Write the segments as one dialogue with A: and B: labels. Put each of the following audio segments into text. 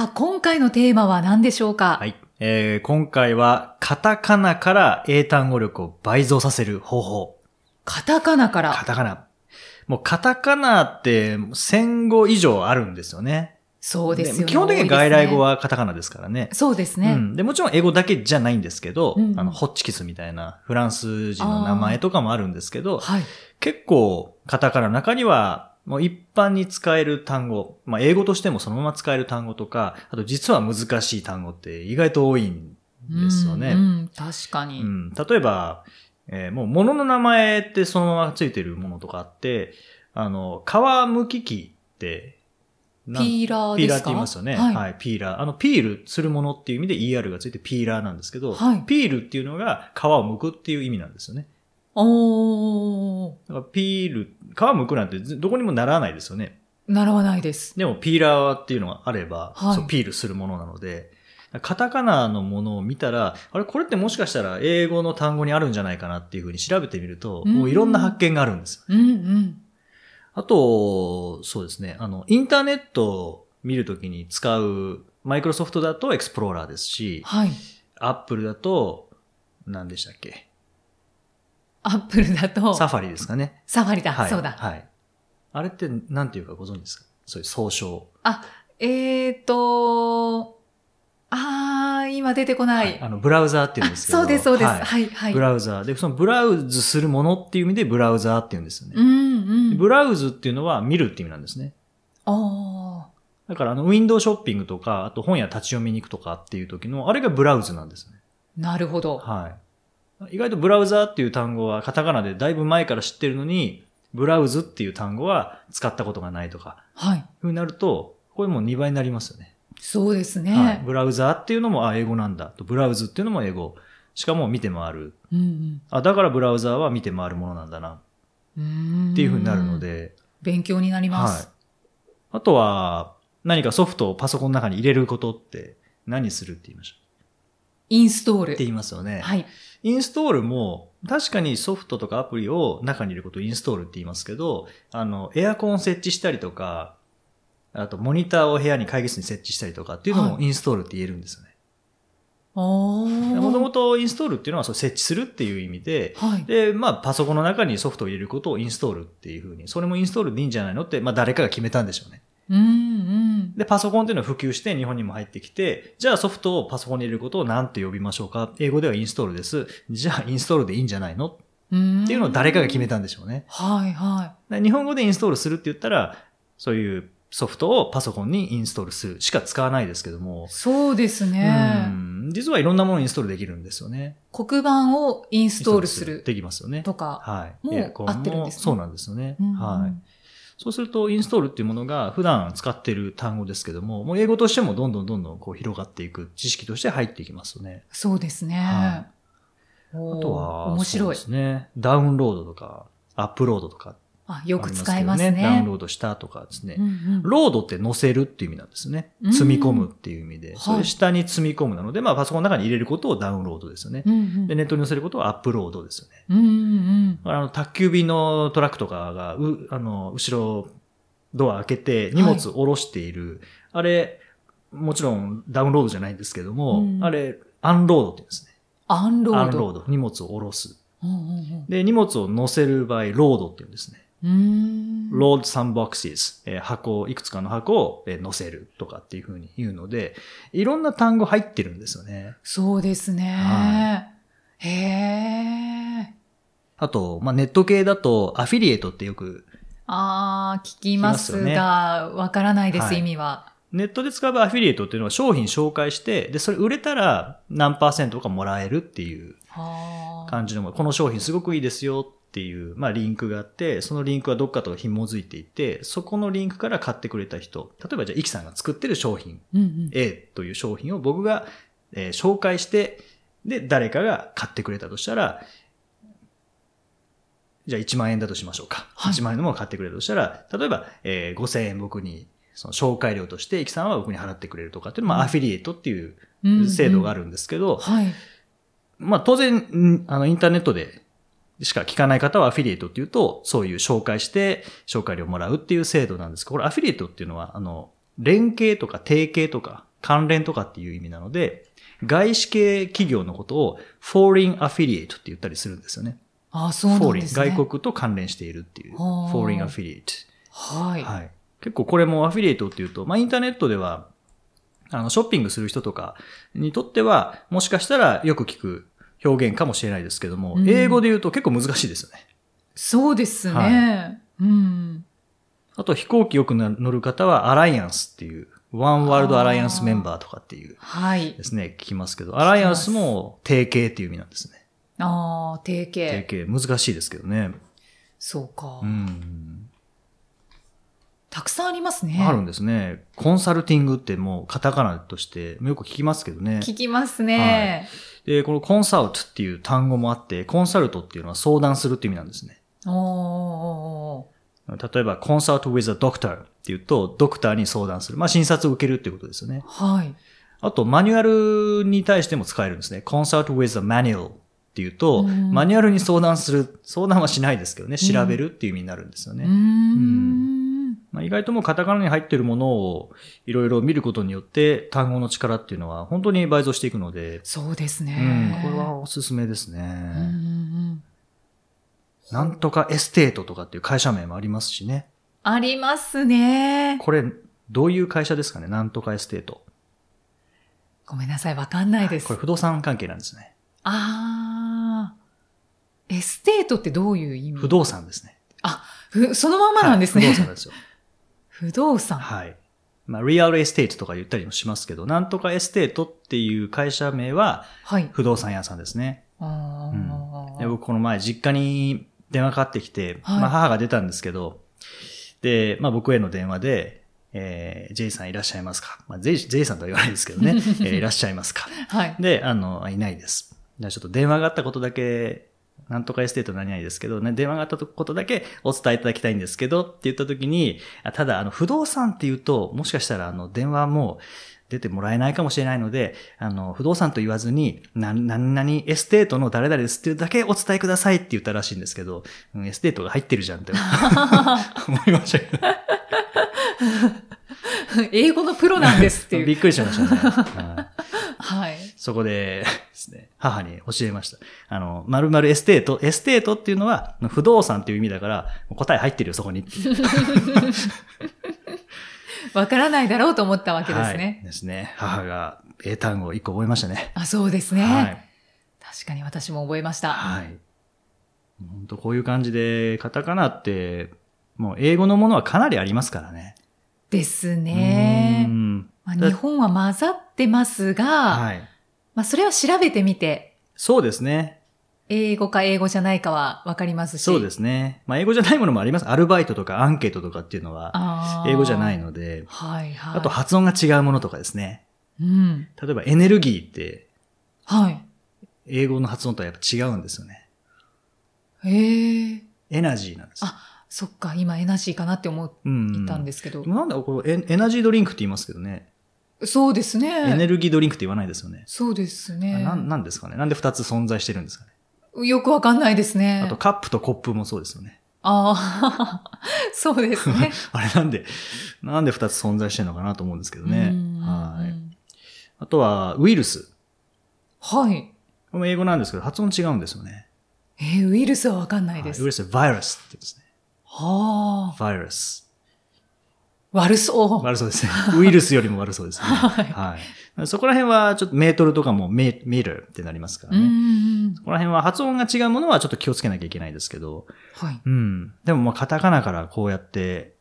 A: さあ今回のテーマは何でしょうか、
B: はい。えー、今回は、カタカナから英単語力を倍増させる方法。
A: カタカナから？
B: カタカナ。もうカタカナって1000語以上あるんですよね。
A: そうですよね
B: 基本的に外来語はカタカナですからね。
A: そうですね、
B: うん。で、もちろん英語だけじゃないんですけど、
A: うん
B: あの、ホッチキスみたいなフランス人の名前とかもあるんですけど、
A: はい
B: 結構、カタカナの中には、もう一般に使える単語、まあ英語としてもそのまま使える単語とか、あと実は難しい単語って意外と多いんですよね。
A: うんうん確かに、
B: うん例えば、えーもう物の名前ってそのままついてるものとかあって、あの、皮むき器って、
A: ピーラー
B: ピーラーって言いますよね。
A: はい
B: はい、ピーラー。あの、ピールするものっていう意味で ER がついてピーラーなんですけど、
A: はい
B: ピールっていうのが皮を剥くっていう意味なんですよね。
A: おー。
B: だからピール、皮剥くなんてずどこにもならないですよね。
A: 習わないです。
B: でもピーラーっていうのがあれば、
A: はい。
B: そうピールするものなので、カタカナのものを見たら、あれこれってもしかしたら英語の単語にあるんじゃないかなっていうふうに調べてみると、
A: うん。
B: もういろんな発見があるんです。
A: うんうん。
B: あと、そうですね、あの、インターネットを見るときに使う、マイクロソフトだとエクスプローラーですし、
A: はい。
B: アップルだと、何でしたっけ？
A: アップルだと
B: サファリですかね。
A: サファリだ、
B: はい。
A: そうだ、
B: はい。あれって何ていうかご存知ですか？そういう総称。
A: あえーとあー今出てこない、
B: あの、ブラウザーっていうんですけど。
A: そうですそうです
B: はい
A: はいはい
B: ブラウザー。で、そのブラウズするものっていう意味でブラウザーって言うんですよね。
A: うんうん
B: ブラウズっていうのは見るって意味なんですね。
A: あ
B: だからあの、ウィンドウショッピングとか、あと本屋立ち読みに行くとかっていう時の、あれがブラウズなんですね。
A: ーなるほど
B: はい。意外とブラウザーっていう単語はカタカナでだいぶ前から知ってるのに、ブラウズっていう単語は使ったことがないとか、
A: はい
B: ふうになると、これもう2倍になりますよね。
A: そうですね、
B: はい。ブラウザーっていうのも、あ、英語なんだ。と、ブラウズっていうのも英語。しかも見て回る。
A: うん
B: あ、だからブラウザーは見て回るものなんだな。
A: うん
B: っていうふうになるので、
A: 勉強になりま
B: はい
A: す、。
B: あとは、何かソフトをパソコンの中に入れることって何するって言いましょ
A: インストール
B: うって言いますよね。
A: はい
B: インストールも、確かにソフトとかアプリを中に入れることをインストールって言いますけど、あの、エアコンを設置したりとか、あとモニターを部屋に会議室に設置したりとかっていうのも
A: はい
B: インストールって言えるんですよね。
A: おー
B: もともとインストールっていうのはそう設置するっていう意味で、
A: はい
B: で、まあ、パソコンの中にソフトを入れることをインストールっていうふうに、それもインストールでいいんじゃないのって、まあ、誰かが決めたんでしょうね。
A: うんうん
B: で、パソコンっていうのは普及して日本にも入ってきて、じゃあソフトをパソコンに入れることを何て呼びましょうか？英語ではインストールです。じゃあインストールでいいんじゃないの？っ
A: うん
B: ていうのを誰かが決めたんでしょうね。
A: はいは
B: で日本語でインストールするって言ったら、そういうソフトをパソコンにインストールするしか使わないですけども
A: い、そうです
B: う
A: ね
B: ん実はいろんなものをインストールできるんですよね。
A: 黒板をインストールする
B: できますよね。
A: とか
B: はい。
A: もう合ってるんですね
B: そうなんですよね。
A: うん
B: はい。そうすると、インストールっていうものが普段使っている単語ですけども、もう英語としてもどんどんどんどんこう広がっていく知識として入っていきますよね。
A: そうですね、
B: は
A: おー
B: あとは、
A: 面白い
B: ですね。ダウンロードとか、アップロードとか、
A: あよく使います
B: ありけどダウン
A: ね
B: ロードしたとかですね。
A: うんうん
B: ロードって載せるっていう意味なんですね
A: うん。
B: 積み込むっていう意味で。
A: はい
B: それ下に積み込むなので、まあパソコンの中に入れることをダウンロードですよね
A: う。んうん
B: で、ネットに載せることをアップロードですよね。
A: うんうん
B: あの、宅急便のトラックとかが、う、あの、後ろ、ドア開けて荷物を下ろしている。あれ、もちろんダウンロードじゃないんですけども、
A: うん
B: あれ、アンロードって言うんですね。
A: アンロード
B: アンロード。荷物を下ろす。
A: うんうん
B: で、荷物を乗せる場合、ロードって言うんですね。
A: うん。うーん
B: load some boxes、えー箱、いくつかの箱を、えー乗せるとかっていう風に言うので、いろんな単語入ってるんですよね。
A: そうですね、
B: は
A: へえ
B: あと、まあ、ネット系だと、アフィリエイトってよく、
A: ああ聞きますがわからないです、
B: はい。
A: 意味は。
B: ネットで使うアフィリエイトっていうのは商品紹介して、で、それ売れたら何パーセントかもらえるっていう
A: はあ
B: 感じのもの、この商品すごくいいですよっっていう、まあ、リンクがあって、そのリンクはどっかと紐づいていて、そこのリンクから買ってくれた人、例えばじゃあ、イキさんが作ってる商品、
A: うんうん。
B: A という商品を僕が、えー紹介して、で、誰かが買ってくれたとしたら、じゃあ1万円だとしましょうか。
A: はい
B: 1万円のものを買ってくれるとしたら、例えば、えー5000円僕に、その紹介料として、イキさんは僕に払ってくれるとかっていうのも、
A: うん
B: アフィリエイトっていう
A: うんうん
B: 制度があるんですけど、
A: はい。
B: まあ当然、んあの、インターネットでしか聞かない方はアフィリエイトっていうと、そういう紹介して、紹介料もらうっていう制度なんですけど、これアフィリエイトっていうのは、あの、連携とか提携とか関連とかっていう意味なので、外資系企業のことを foreign affiliate って言ったりするんですよね。
A: ああ、そうなんですね。
B: 外国と関連しているっていう。
A: はあ
B: foreign affiliate。
A: はい。
B: はい。結構これもアフィリエイトっていうと、まあインターネットでは、あの、ショッピングする人とかにとっては、もしかしたらよく聞く表現かもしれないですけども、
A: うん
B: 英語で言うと結構難しいですよね。
A: そうですね。
B: は
A: うん。
B: あと飛行機よく乗る方はアライアンスっていう、ワンワールドアライアンスメンバーとかっていう
A: はい
B: で。すね、聞きますけど、アライアンスも提携っていう意味なんですね。
A: ああ、提携。
B: 提携、難しいですけどね。
A: そうか、
B: うん。
A: たくさんありますね。
B: あるんですね。コンサルティングってもうカタカナとしてよく聞きますけどね。
A: 聞きますね。
B: で、このコンサルトっていう単語もあって、コンサルトっていうのは相談するっていう意味なんですね。
A: お
B: 例えば、コンサルト with a doctor っていうと、ドクターに相談する。まあ、診察を受けるっていうことですよね。
A: はい。
B: あと、マニュアルに対しても使えるんですね。コンサルト with a manual っていうと、
A: うん
B: マニュアルに相談する。相談はしないですけどね。調べるっていう意味になるんですよね。
A: うーん。
B: まあ、意外ともうカタカナに入っているものをいろいろ見ることによって単語の力っていうのは本当に倍増していくので、
A: そうです
B: うん
A: ね。、
B: これはおすすめですね。
A: うんうんうん
B: なんとかエステートとかっていう会社名もありますしね。
A: ありますね。
B: これ、どういう会社ですかね？なんとかエステート。
A: ごめんなさい、わかんないです。
B: これ不動産関係なんですね。
A: ああ。 estate ってどういう意味？
B: 不動産ですね。
A: あ、ふそのまんまなんですね。
B: はい不動産ですよ。
A: 不動産。
B: はい。まあ、 real estate とか言ったりもしますけど、なんとかエステートっていう会社名は
A: はい。
B: 不動産屋さんですね。
A: あー
B: で僕この前実家に電話かかってきて、
A: はい
B: まあ母が出たんですけど、で、まあ僕への電話で、えー、J さんいらっしゃいますか？まあ J, J さんとは言わないですけどね、えーいらっしゃいますか？
A: はい。
B: で、あの、あいないです。じゃあちょっと電話があったことだけ、なんとかエステート何々ですけど、ね、電話があったことだけお伝えいただきたいんですけどって言った時に、あただ、あの、不動産って言うと、もしかしたら、あの、電話も出てもらえないかもしれないので、あの、不動産と言わずに、な、何々エステートの誰々ですっていうだけお伝えくださいって言ったらしいんですけど、うん estate が入ってるじゃんって 思いましたけど。
A: 英語のプロなんですっていう。
B: びっくりしましたね。はい
A: はい。
B: そこでですね、母に教えました。あの、〇〇エステート、 estate っていうのは不動産っていう意味だから、答え入ってるよ、そこに。
A: わからないだろうと思ったわけです
B: はい。
A: ね。
B: ですね。母が英単語を一個覚えましたね。
A: あ、そうですね。
B: はい。
A: 確かに私も覚えました。
B: はい。本当こういう感じで、カタカナって、もう英語のものはかなりありますからね。
A: ですね
B: う。ん
A: まあ、
B: だ
A: 日本は混ざってますが、
B: はい。
A: まあ、それは調べてみて、
B: そうですね。
A: 英語か英語じゃないかはわかりますし。
B: そうですね。まあ、英語じゃないものもあります。アルバイトとかアンケートとかっていうのは、英語じゃないので、
A: はいはい。
B: あと発音が違うものとかですね。
A: うん。
B: 例えばエネルギーって、
A: はい。
B: 英語の発音とはやっぱ違うんですよね。
A: へえ。
B: エナジーなんです。
A: あそっか、今エナジーかなって思っ
B: うん。
A: たんですけど。
B: なんだこれエエナジードリンクって言いますけどね。
A: そうですね。
B: エネルギードリンクって言わないですよね。
A: そうです
B: あ
A: ね。
B: なんなんですかねなんで二つ存在してるんですかね
A: よくわかんないですね。
B: あとカップとコップもそうですよね。
A: ああ、そうですね。
B: あれなんで、なんで二つ存在してるのかなと思うんですけどね
A: うん。
B: はい。あとは、ウイルス。
A: はい。
B: これも英語なんですけど、発音違うんですよね。
A: えーウイルスはわかんないです。
B: はいウイルス、バイラスって言うんですね。
A: はあ。
B: バイラス。
A: 悪そう。
B: 悪そうですね。ウイルスよりも悪そうですね。
A: はい
B: はい。そこら辺はちょっとメートルとかもメメールってなりますからね。
A: ん
B: そこら辺は発音が違うものはちょっと気をつけなきゃいけないですけど。
A: はい。
B: うん。でもまあカタカナからこうやって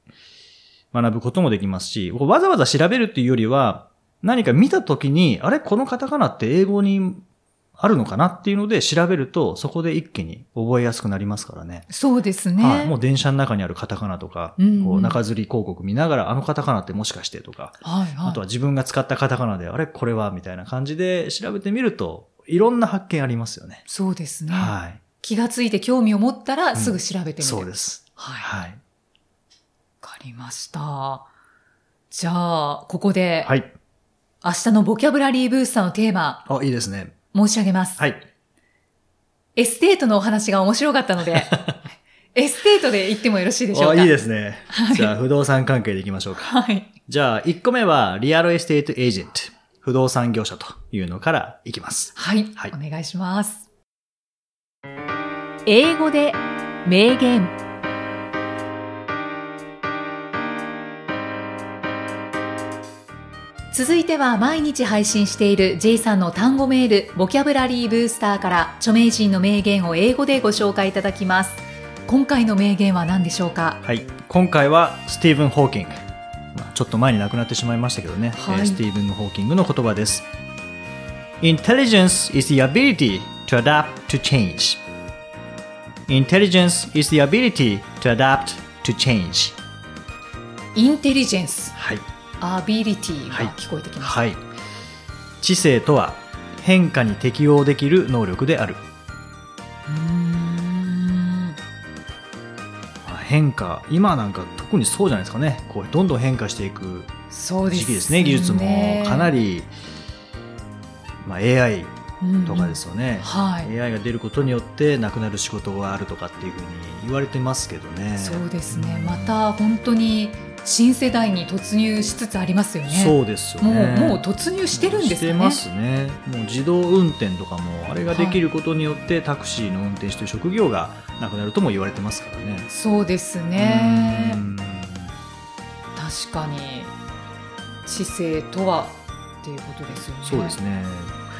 B: 学ぶこともできますし、わざわざ調べるっていうよりは、何か見たときに、あれ？このカタカナって英語にあるのかなっていうので調べると、そこで一気に覚えやすくなりますからね。
A: そうですね。
B: はい、もう電車の中にあるカタカナとか、
A: うんうん
B: こう中吊り広告見ながら、あのカタカナってもしかしてとか、
A: はいはい。
B: あとは自分が使ったカタカナで、あれこれはみたいな感じで調べてみると、いろんな発見ありますよね。
A: そうですね。
B: はい。
A: 気がついて興味を持ったらすぐ調べてみる。
B: そうです。
A: はい。わ
B: はい。
A: かりました。じゃあ、ここで、
B: はい。
A: 明日の vocabulary booster のテーマ、
B: あ、いいですね。
A: 申し上げます。
B: はい。
A: estate のお話が面白かったので、estate でいってもよろしいでしょうか？
B: あ、いいですね。
A: はい
B: じゃあ、不動産関係でいきましょうか。
A: はい。
B: じゃあ、1個目は、 real estate agent。不動産業者というのからいきます。
A: はい。
B: はい
A: お願いします。英語で名言。続いては毎日配信している J さんの単語メール、ボキャブラリーブースターから著名人の名言を英語でご紹介いただきます。今回の名言は何でしょうか？
B: はい。今回は、スティーブン・ホーキング。まあちょっと前に亡くなってしまいましたけどね。
A: はい
B: えースティーブン・ホーキングの言葉です。Intelligence is the ability to adapt to change. Intelligence is the ability to adapt to change.
A: インテリジェンス、
B: はい。
A: アビリティ
B: はい
A: が聞こえてきました。
B: はい。知性とは、変化に適応できる能力である。変化、今なんか特にそうじゃないですかね。こう、どんどん変化していく
A: そうです
B: 時期ですね。技術もかなり、まあ、AI とかですよね。
A: はい。
B: AI が出ることによってなくなる仕事があるとかっていうふうに言われてますけどね。
A: そうですね。
B: うん
A: また本当に新世代に突入しつつありますよね。
B: そうですよ
A: もう
B: ね。
A: もう突入してるんですかね。
B: してますね。もう自動運転とかもあれができることによって、タクシーの運転手という職業がなくなるとも言われてますからね。
A: そうですね
B: う。ん
A: 確かに知性とはっていうことですよね。
B: そうですね。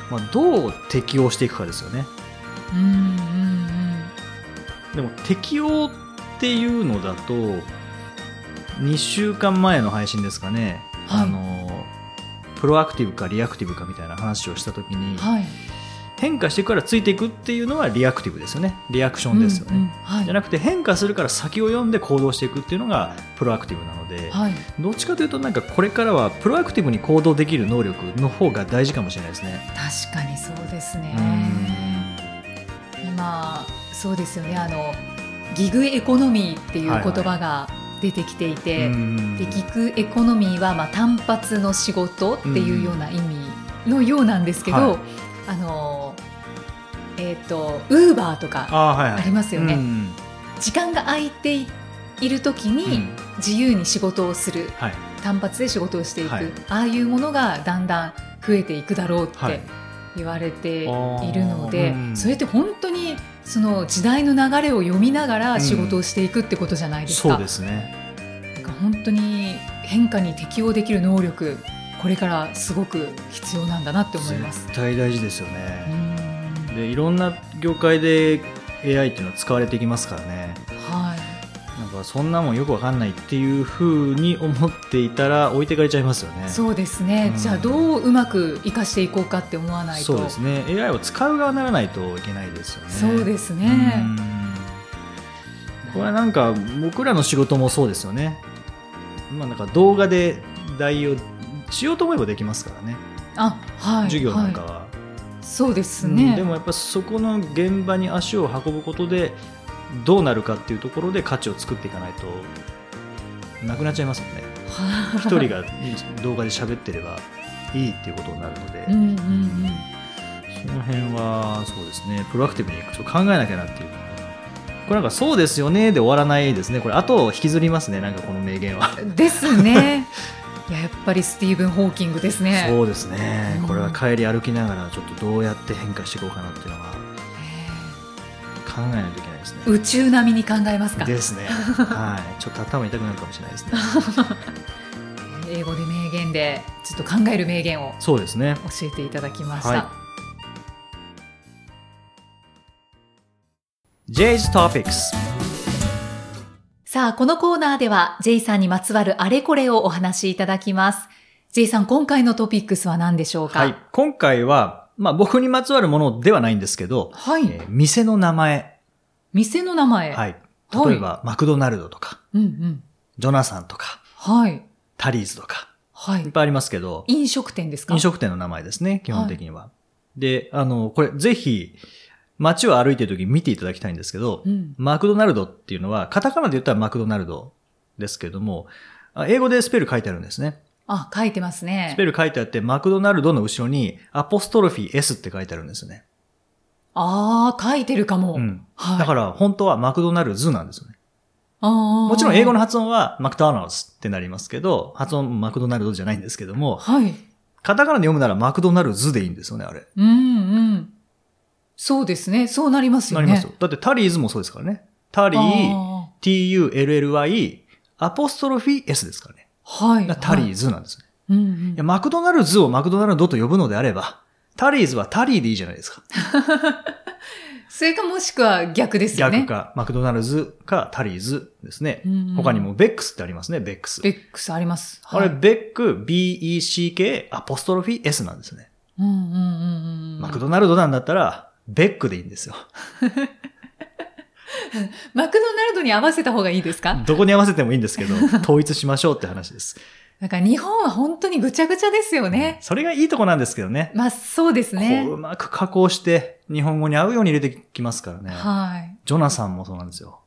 B: まあ、どう適応していくかですよね。
A: うんうんうん。
B: でも適応っていうのだと2週間前の配信ですかね、
A: はい
B: あのプロアクティブかリアクティブかみたいな話をした時に、
A: はい。
B: 変化してからついていくっていうのはリアクティブですよねリアクションですよね、
A: うんうんはい。
B: じゃなくて変化するから先を読んで行動していくっていうのがプロアクティブなので、
A: はい。
B: どっちかというとなんかこれからはプロアクティブに行動できる能力の方が大事かもしれないですね。
A: 確かにそうです
B: う
A: ね。
B: ん
A: 今そうですよね。あのギグエコノミーっていう言葉が出てきていて。
B: うん
A: でギグエコノミーはまあ単発の仕事っていうような意味のようなんですけど、
B: はい。
A: あのえっ、とウーバーとか
B: あ,、
A: りますよね。
B: うん。
A: 時間が空いている時に
B: うん。
A: 自由に仕事をする、
B: はい。
A: 単発で仕事をしていく、
B: はい。
A: ああいうものがだんだん増えていくだろうって
B: はい
A: 言われているので、
B: うん
A: それって本当にその時代の流れを読みながら仕事をしていくってことじゃないですか。
B: そうですね。
A: なんか本当に変化に適応できる能力これからすごく必要なんだなって思います。
B: 絶対大事ですよ
A: う
B: ね。
A: ん
B: でいろんな業界で AI っていうのは使われていきますからね。
A: はい
B: なんかそんなもんよくわかんないっていうふうに思っていたら置いてかれちゃいますよね。
A: そうですね、
B: うん
A: じゃあどううまく生かしていこうかって思わないと
B: そうですね。AI を使う側にならないといけないですよね。
A: そうですね
B: うんこれはなんか僕らの仕事もそうですよね。まあなんか動画で代用しようと思えばできますからね。
A: あはい
B: 授業なんか
A: はい
B: は。
A: そうです
B: うん
A: ね、
B: でもやっぱそこの現場に足を運ぶことでどうなるかっていうところで価値を作っていかないとなくなっちゃいますもんね。一人が動画で喋ってればいいっていうことになるので、
A: うんうんうん
B: その辺はそうですね。プロアクティブに考えなきゃなっていうこれなんかそうですよねで終わらないですね。これ後を引きずりますね。なんかこの名言は、
A: ですね。いややっぱりスティーブン・ホーキングですね。
B: そうですね。
A: うん。
B: これは帰り歩きながらちょっとどうやって変化していこうかなっていうのは考えないといけないですね
A: 宇宙並みに考えますか？
B: ですね。はい。ちょっと頭痛くなるかもしれないですね。
A: 英語で名言でちょっと考える名言を
B: そうですね。
A: 教えていただきました、
B: はい J's Topics。
A: さあ、このコーナーでは J さんにまつわるあれこれをお話しいただきます。J さん、今回のトピックスは何でしょうか？
B: はい。今回はまあ僕にまつわるものではないんですけど、
A: はい。
B: えー店の名前。
A: 店の名前。
B: はい。
A: はい
B: 例えば、マクドナルドとか、
A: うんうん。
B: ジョナサンとか、
A: はい。
B: タリーズとか、
A: はいい。
B: っぱいありますけど、
A: 飲食店ですか？
B: 飲食店の名前ですね、基本的には。で、あの、これぜひ、街を歩いてる時に見ていただきたいんですけど、
A: うん。
B: マクドナルドっていうのは、カタカナで言ったらマクドナルドですけども、あ英語でスペル書いてあるんですね。
A: あ、書いてますね
B: ス。ペル書いてあって、マクドナルドの後ろに、アポストロフィー S って書いてあるんですよね。
A: ああ、書いてるかも。
B: うん。
A: はい。
B: だから、本当はマクドナルズなんですよね。
A: も
B: もちろん英語の発音はマクドナルドってなりますけど、発音マクドナルドじゃないんですけども、
A: はい。
B: カタカナで読むならマクドナルズでいいんですよね、あれ。
A: うんうん。そうですね。そうなりますよね。
B: なりますよ。だってタリーズもそうですからね。タリー、
A: あ
B: t-u-l-l-y、アポストロフィー s ですからね。
A: ーはい。
B: タリー
A: ズ。
B: ズなんですね。
A: うんうん
B: いや、マクドナルズをマクドナルドと呼ぶのであれば、タリーズはタリーでいいじゃないですか。
A: それかもしくは逆ですよね。
B: 逆か、マクドナルズかタリーズですね。
A: うんうん
B: 他にもベックスってありますね、ベックス。
A: ベックスあります。
B: あれ、
A: はい
B: ベック、B-E-C-K、アポストロフィー S なんですね。
A: うんうんうんうん。
B: マクドナルドなんだったら、ベックでいいんですよ。
A: マクドナルドに合わせた方がいいですか？
B: どこに合わせてもいいんですけど、統一しましょうって話です。
A: なんか日本は本当にぐちゃぐちゃですよね。
B: それがいいとこなんですけどね。
A: まあそうですね
B: こう。うまく加工して、日本語に合うように入れてきますからね。
A: はい。
B: ジョナサンもそうなんですよ。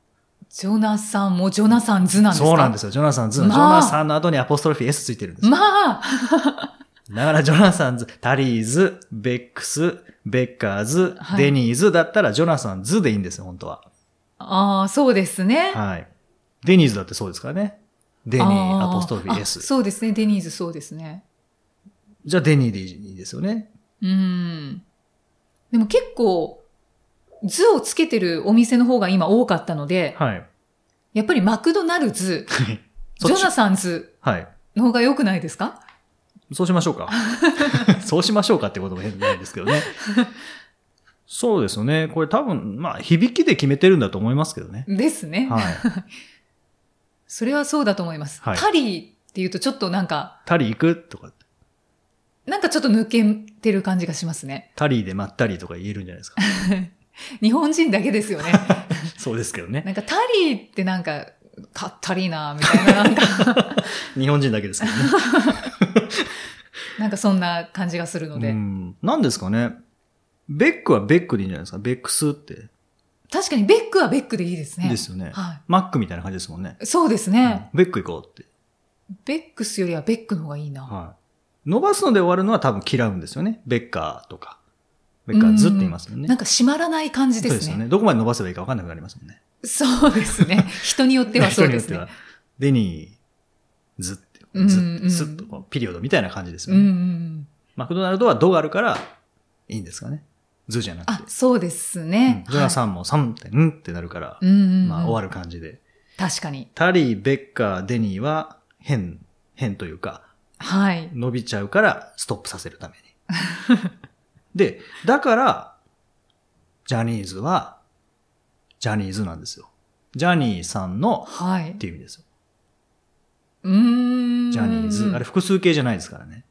A: ジョナサンもジョナサンズなんですか？
B: そうなんですすよ。ジョナサンズの、
A: まあ
B: ジョナサンの後にアポストロフィー S ついてるんですよ。
A: まあ、
B: だからジョナサンズ、タリーズ、ベックス、ベッカーズ、
A: はい
B: デニーズだったらジョナサンズでいいんですよ、本当は。
A: ああ、そうですね。
B: はい。デニーズだってそうですからね。デニー、
A: あ
B: アポストロフィー
A: あ
B: S。
A: そうですね。デニーズそうですね。
B: じゃあデニーでいいですよね。
A: うん。でも結構、ズをつけてるお店の方が今多かったので、
B: はい。
A: やっぱりマクドナルズ、ジョナサンズ
B: はい。
A: の方が良くないですか？
B: そうしましょうか。そうしましょうかってことも変なんですけどね。そうですよね。これ多分、まあ、響きで決めてるんだと思いますけどね。
A: ですね。
B: はい。
A: それはそうだと思います。
B: はい
A: タリーって言うとちょっとなんか、
B: タリー行くとか、
A: なんかちょっと抜けてる感じがしますね。
B: タリーでまったりとか言えるんじゃないですか。
A: 日本人だけですよね。
B: そうですけどね。
A: なんかタリーってなんか、かったりーな、みたいな、なんか、
B: 日本人だけですけどね。
A: なんかそんな感じがするので。
B: うん。なんですかね。ベックはベックでいいんじゃないですか。ベックスって。
A: 確かにベックはベックでいいですね。
B: ですよね。
A: は
B: マックみたいな感じですもんね。
A: い。そうですね。
B: うんベック行こうって。
A: ベックスよりはベックの方がいいな。
B: はい。伸ばすので終わるのは多分嫌うんですよね。ベッカーとか。ベッカーズって言いますもんね。
A: なんか閉まらない感じですね。
B: そうですよね。どこまで伸ばせばいいか分かんなくなりますもんね。
A: そうですね。人によってはそうですね
B: 人によって。はデニーズって、
A: うん
B: ず
A: うん
B: ずっとこうピリオドみたいな感じです
A: うんう
B: よね。
A: ん。
B: マクドナルドはドがあるからいいんですかね。ズじゃなくて。
A: あ、そうです
B: う
A: ね
B: ん。ジョナ
A: ん。
B: サンもサンって、んってなるから、
A: うんうんうん。
B: まあ終わる感じで。
A: 確かに。
B: タリー、ベッカー、デニーは変、変というか、
A: はい。
B: 伸びちゃうからストップさせるために。で、だから、ジャニーズは、ジャニーズなんですよ。ジャニーさんの
A: はい
B: っ。ていう意味ですよ。
A: うーん。
B: ジャニーズ。あれ複数形じゃないですからね。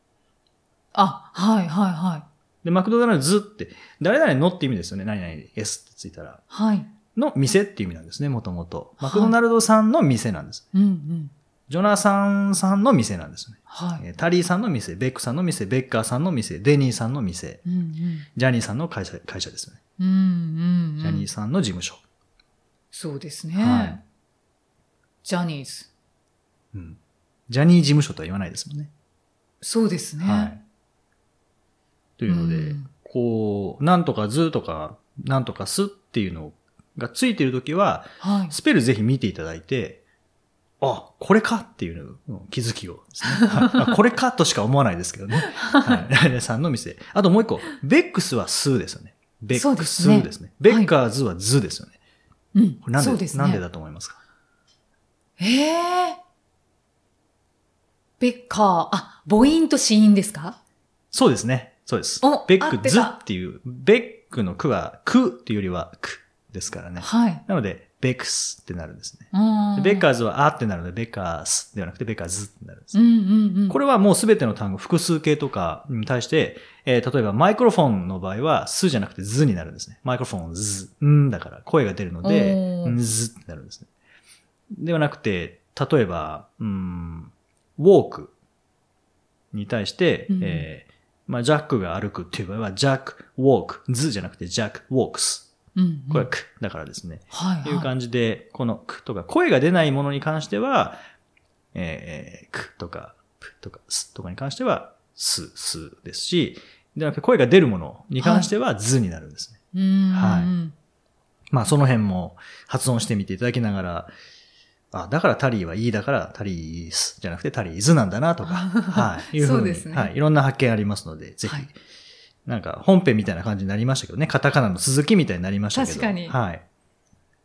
A: あ、はいはいはい。
B: で、マクドナルドズって、誰々のって意味ですよね。何々 S ってついたら。
A: はい。
B: の店っていう意味なんですね、もともと。
A: はい
B: マクドナルドさんの店なんです。
A: うんうん。
B: ジョナサンさんの店なんですね。
A: はい。
B: えータリーさんの店、ベックさんの店、ベッカーさんの店、デニーさんの店、
A: うんうん。
B: ジャニーさんの会社、会社ですよね。
A: うんうんうん。
B: ジャニーさんの事務所。
A: そうですね。
B: はい
A: ジャニーズ。
B: うん。ジャニー事務所とは言わないですもんね。
A: そうですね。
B: はい。というので、
A: うん
B: こう、なんとかずとか、なんとかすっていうのがついてるときは、
A: はい。
B: スペルぜひ見ていただいて、あ、これかっていうのを気づきをですね。は いあこれかとしか思わないですけどね。はい。ライネさんの店。あともう一個、ベックスはスーですよね。ベック
A: ですね
B: すね。ベッカーズはズですよね。
A: うん
B: これなんで
A: ね。
B: なんでだと思いますか？
A: ええベッカー、あ、母音と子音ですか？
B: そうですね。そうです
A: お。
B: ベックズ
A: 合って
B: いう、ベックのクは、クっていうよりはクですからね。
A: はい。
B: なので、ベックスってなるんですね。
A: うん
B: ベッカーズはあってなるので、ベッカースではなくてベッカーズってなるんです
A: うんうんうん。
B: これはもうすべての単語、複数形とかに対して、えー例えばマイクロフォンの場合は、すじゃなくてずになるんですね。マイクロフォン、ず、んだから声が出るので、んずってなるんですね。ではなくて、例えば、うん、ウォークに対して、
A: うん
B: えーまあ、ジャックが歩くっていう場合は、ジャック、ウォーク、ずじゃなくて、ジャック、ウォークス。
A: うんうん
B: これはくだからですね。
A: はい
B: いう感じで、このくとか、声が出ないものに関しては、えー、くとか、ぷとか、すとかに関しては、す、すですし、でなくて声が出るものに関しては、ずになるんですね。
A: うん
B: はい
A: うん
B: まあ、その辺も発音してみていただきながら、あ、だからタリーはいいだからタリースじゃなくてタリーズなんだなとか、はい。いうふうに
A: そうですね
B: はい。いろんな発見ありますので、ぜひ、
A: はい
B: なんか本編みたいな感じになりましたけどね、カタカナの続きみたいになりましたけど。
A: 確かに
B: はい。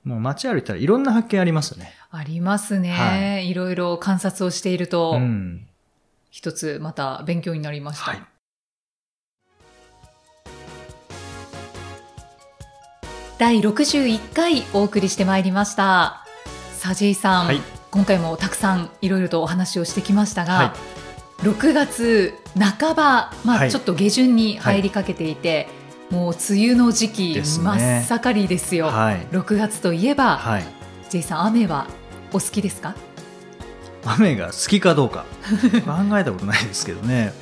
B: もう街歩いたらいろんな発見ありますよね。
A: ありますね、、
B: はい
A: ろいろ観察をしていると、
B: うん。
A: 一つまた勉強になりました。
B: はい
A: 第61回お送りしてまいりました。さあ、J さん、
B: はい
A: 今回もたくさんいろいろとお話をしてきましたが、
B: はい
A: 6月半ば、まあ、
B: はい
A: ちょっと下旬に入りかけていて、もう梅雨の時期
B: ね
A: 真っ盛りですよ。
B: はい。
A: 6月といえば、
B: はい。
A: J さん、雨はお好きですか？
B: 雨が好きかどうか 考えたことないですけどね。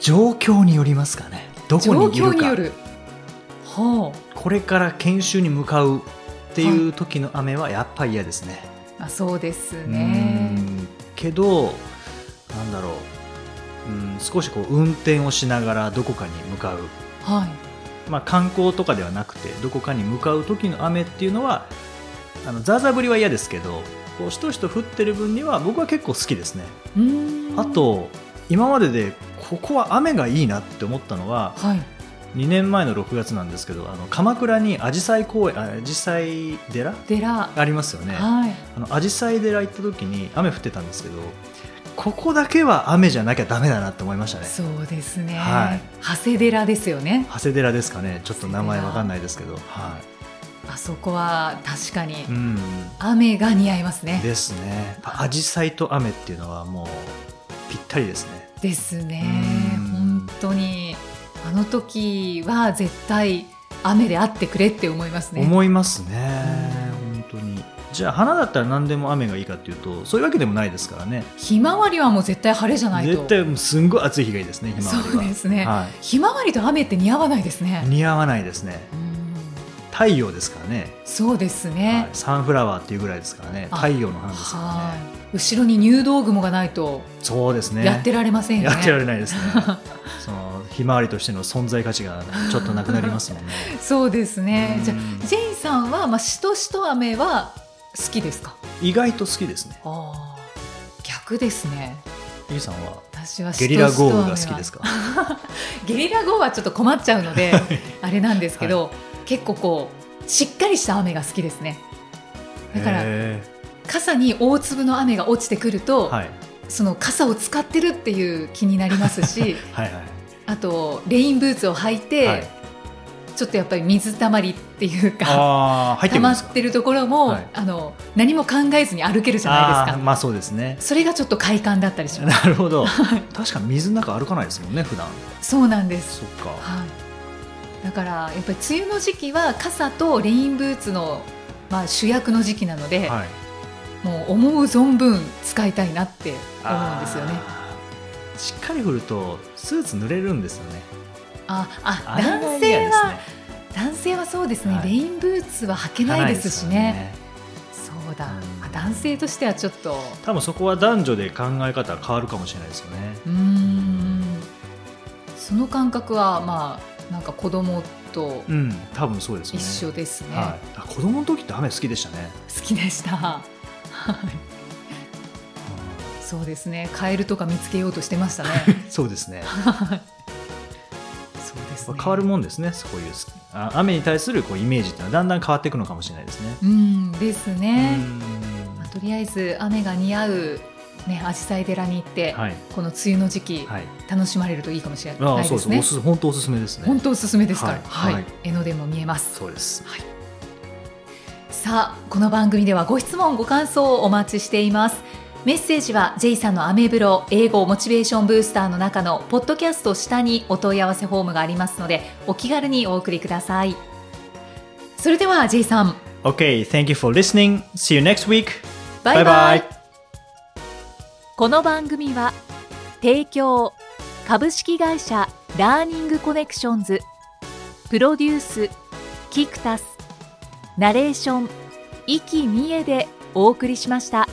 B: 状況によりますかね。どこにいるか。
A: 状況による。ほう。
B: これから研修に向かうっていう時の雨はやっぱり嫌ですね。
A: あそうです
B: う
A: ね。
B: んけど、なんだろう。うん、少しこう運転をしながらどこかに向かう。
A: はい。
B: まあ観光とかではなくて、どこかに向かう時の雨っていうのは、あの、ザーザー降りは嫌ですけど、こう、しとしと降ってる分には僕は結構好きですね。あ、と、今まででここは雨がいいなって思ったのは、
A: はい。
B: 2年前の6月なんですけど、あの鎌倉にアジサイ公園、あアジサイ寺？
A: 寺。
B: ありますよね。
A: はい。
B: あのアジサイ寺行った時に雨降ってたんですけど、ここだけは雨じゃなきゃダメだなって思いましたね。
A: そうですね。
B: はい
A: 長谷寺ですよね。
B: 長谷寺ですかね。ちょっと名前わかんないですけど、は
A: あそこは確かに
B: い。うん。
A: 雨が似合いますね。
B: ですね。アジサイと雨っていうのはもうぴったりですね。
A: ですね
B: うん。
A: 本当にあの時は絶対雨であってくれって思いますね。
B: 思いますね。本当に。じゃあ花だったら何でも雨がいいかっていうとそういうわけでもないですからね
A: ひまわりはもう絶対晴れじゃないと。
B: 絶対もうすんごい暑い日がいいですねひまわりは
A: そうですね。
B: は
A: ひまわりと雨って似合わないです
B: い、
A: ね。
B: 似合わないですね
A: うん
B: 太陽ですからね、
A: そうです
B: は
A: ね
B: い。サンフラワーっていうぐらいですからね
A: あ
B: 太陽の花ですから
A: はい
B: ね。
A: 後ろに入道雲がないと
B: そうですね
A: やってられませんよね。
B: やってられないですね そのひまわりとしての存在価値がちょっとなくなりますもんね
A: そうですね。じゃ
B: うん
A: あジェイさんはまあしとしと雨は好きですか？
B: 意外と好きですね
A: ああ逆ですね。
B: ゆうさんは
A: 私は
B: ゲリラ豪雨が好きです
A: か？
B: か
A: ゲリラ豪雨はちょっと困っちゃうのであれなんですけど、結構こうしっかりした雨が好きですね。だから
B: へ
A: 傘に大粒の雨が落ちてくると、
B: ーはい、
A: その傘を使ってるっていう気になりますし
B: はいはい。
A: あとレインブーツを履いて、
B: はい。
A: ちょっとやっぱり水たまりっていうか溜まってるところも、
B: はい。
A: あの何も考えずに歩けるじゃないですか。
B: まあそうですね。
A: それがちょっと快感だったりします。
B: なるほど。確かに水の中歩かないですもんね普段。
A: そうなんです。
B: そっか。
A: はい。だからやっぱり梅雨の時期は傘とレインブーツのまあ主役の時期なので、
B: はい
A: もう思う存分使いたいなって思うんですよね。
B: しっかり降るとスーツ濡れるんですよね。
A: あ、あ、男
B: 嫌
A: 性は、男性はそうですね、
B: はい。
A: レインブーツは履けないですしね。そうだ、
B: うん。
A: あ男性としてはちょっと。
B: 多分そこは男女で考え方変わるかもしれないですよね。
A: うーん。その感覚はまあなんか子供と
B: うん。多分そうですよ
A: 一
B: ね
A: 緒ですね。
B: はい、あ子供の時って雨好きでしたね。
A: 好きでした。はい。そうですね。カエルとか見つけようとしてましたね。
B: そうですね
A: そうですね。
B: 変わるもんですねそういうあ雨に対するこうイメージっていうのはだんだん変わっていくのかもしれないですね
A: うんですね。
B: うん
A: まあとりあえず雨が似合うね、紫陽花寺に行って、
B: はい
A: この梅雨の時期、
B: はい
A: 楽しまれるといいかもしれないで。
B: す本当おすすめですね
A: 本当おすすめですから。
B: はいはい
A: 江ノ電も見えます。
B: そうです
A: さあこの番組ではご質問ご感想をお待ちしていますメッセージは J さんのアメブロ英語モチベーションブースターの中のポッドキャスト下にお問い合わせフォームがありますのでお気軽にお送りくださいそれでは J さん
B: Okay, thank you for listening. See you next week.
A: バイバイ
B: Bye bye.
A: この番組は提供株式会社ラーニングコネクションズプロデュースキクタスナレーション生きみえでお送りしました。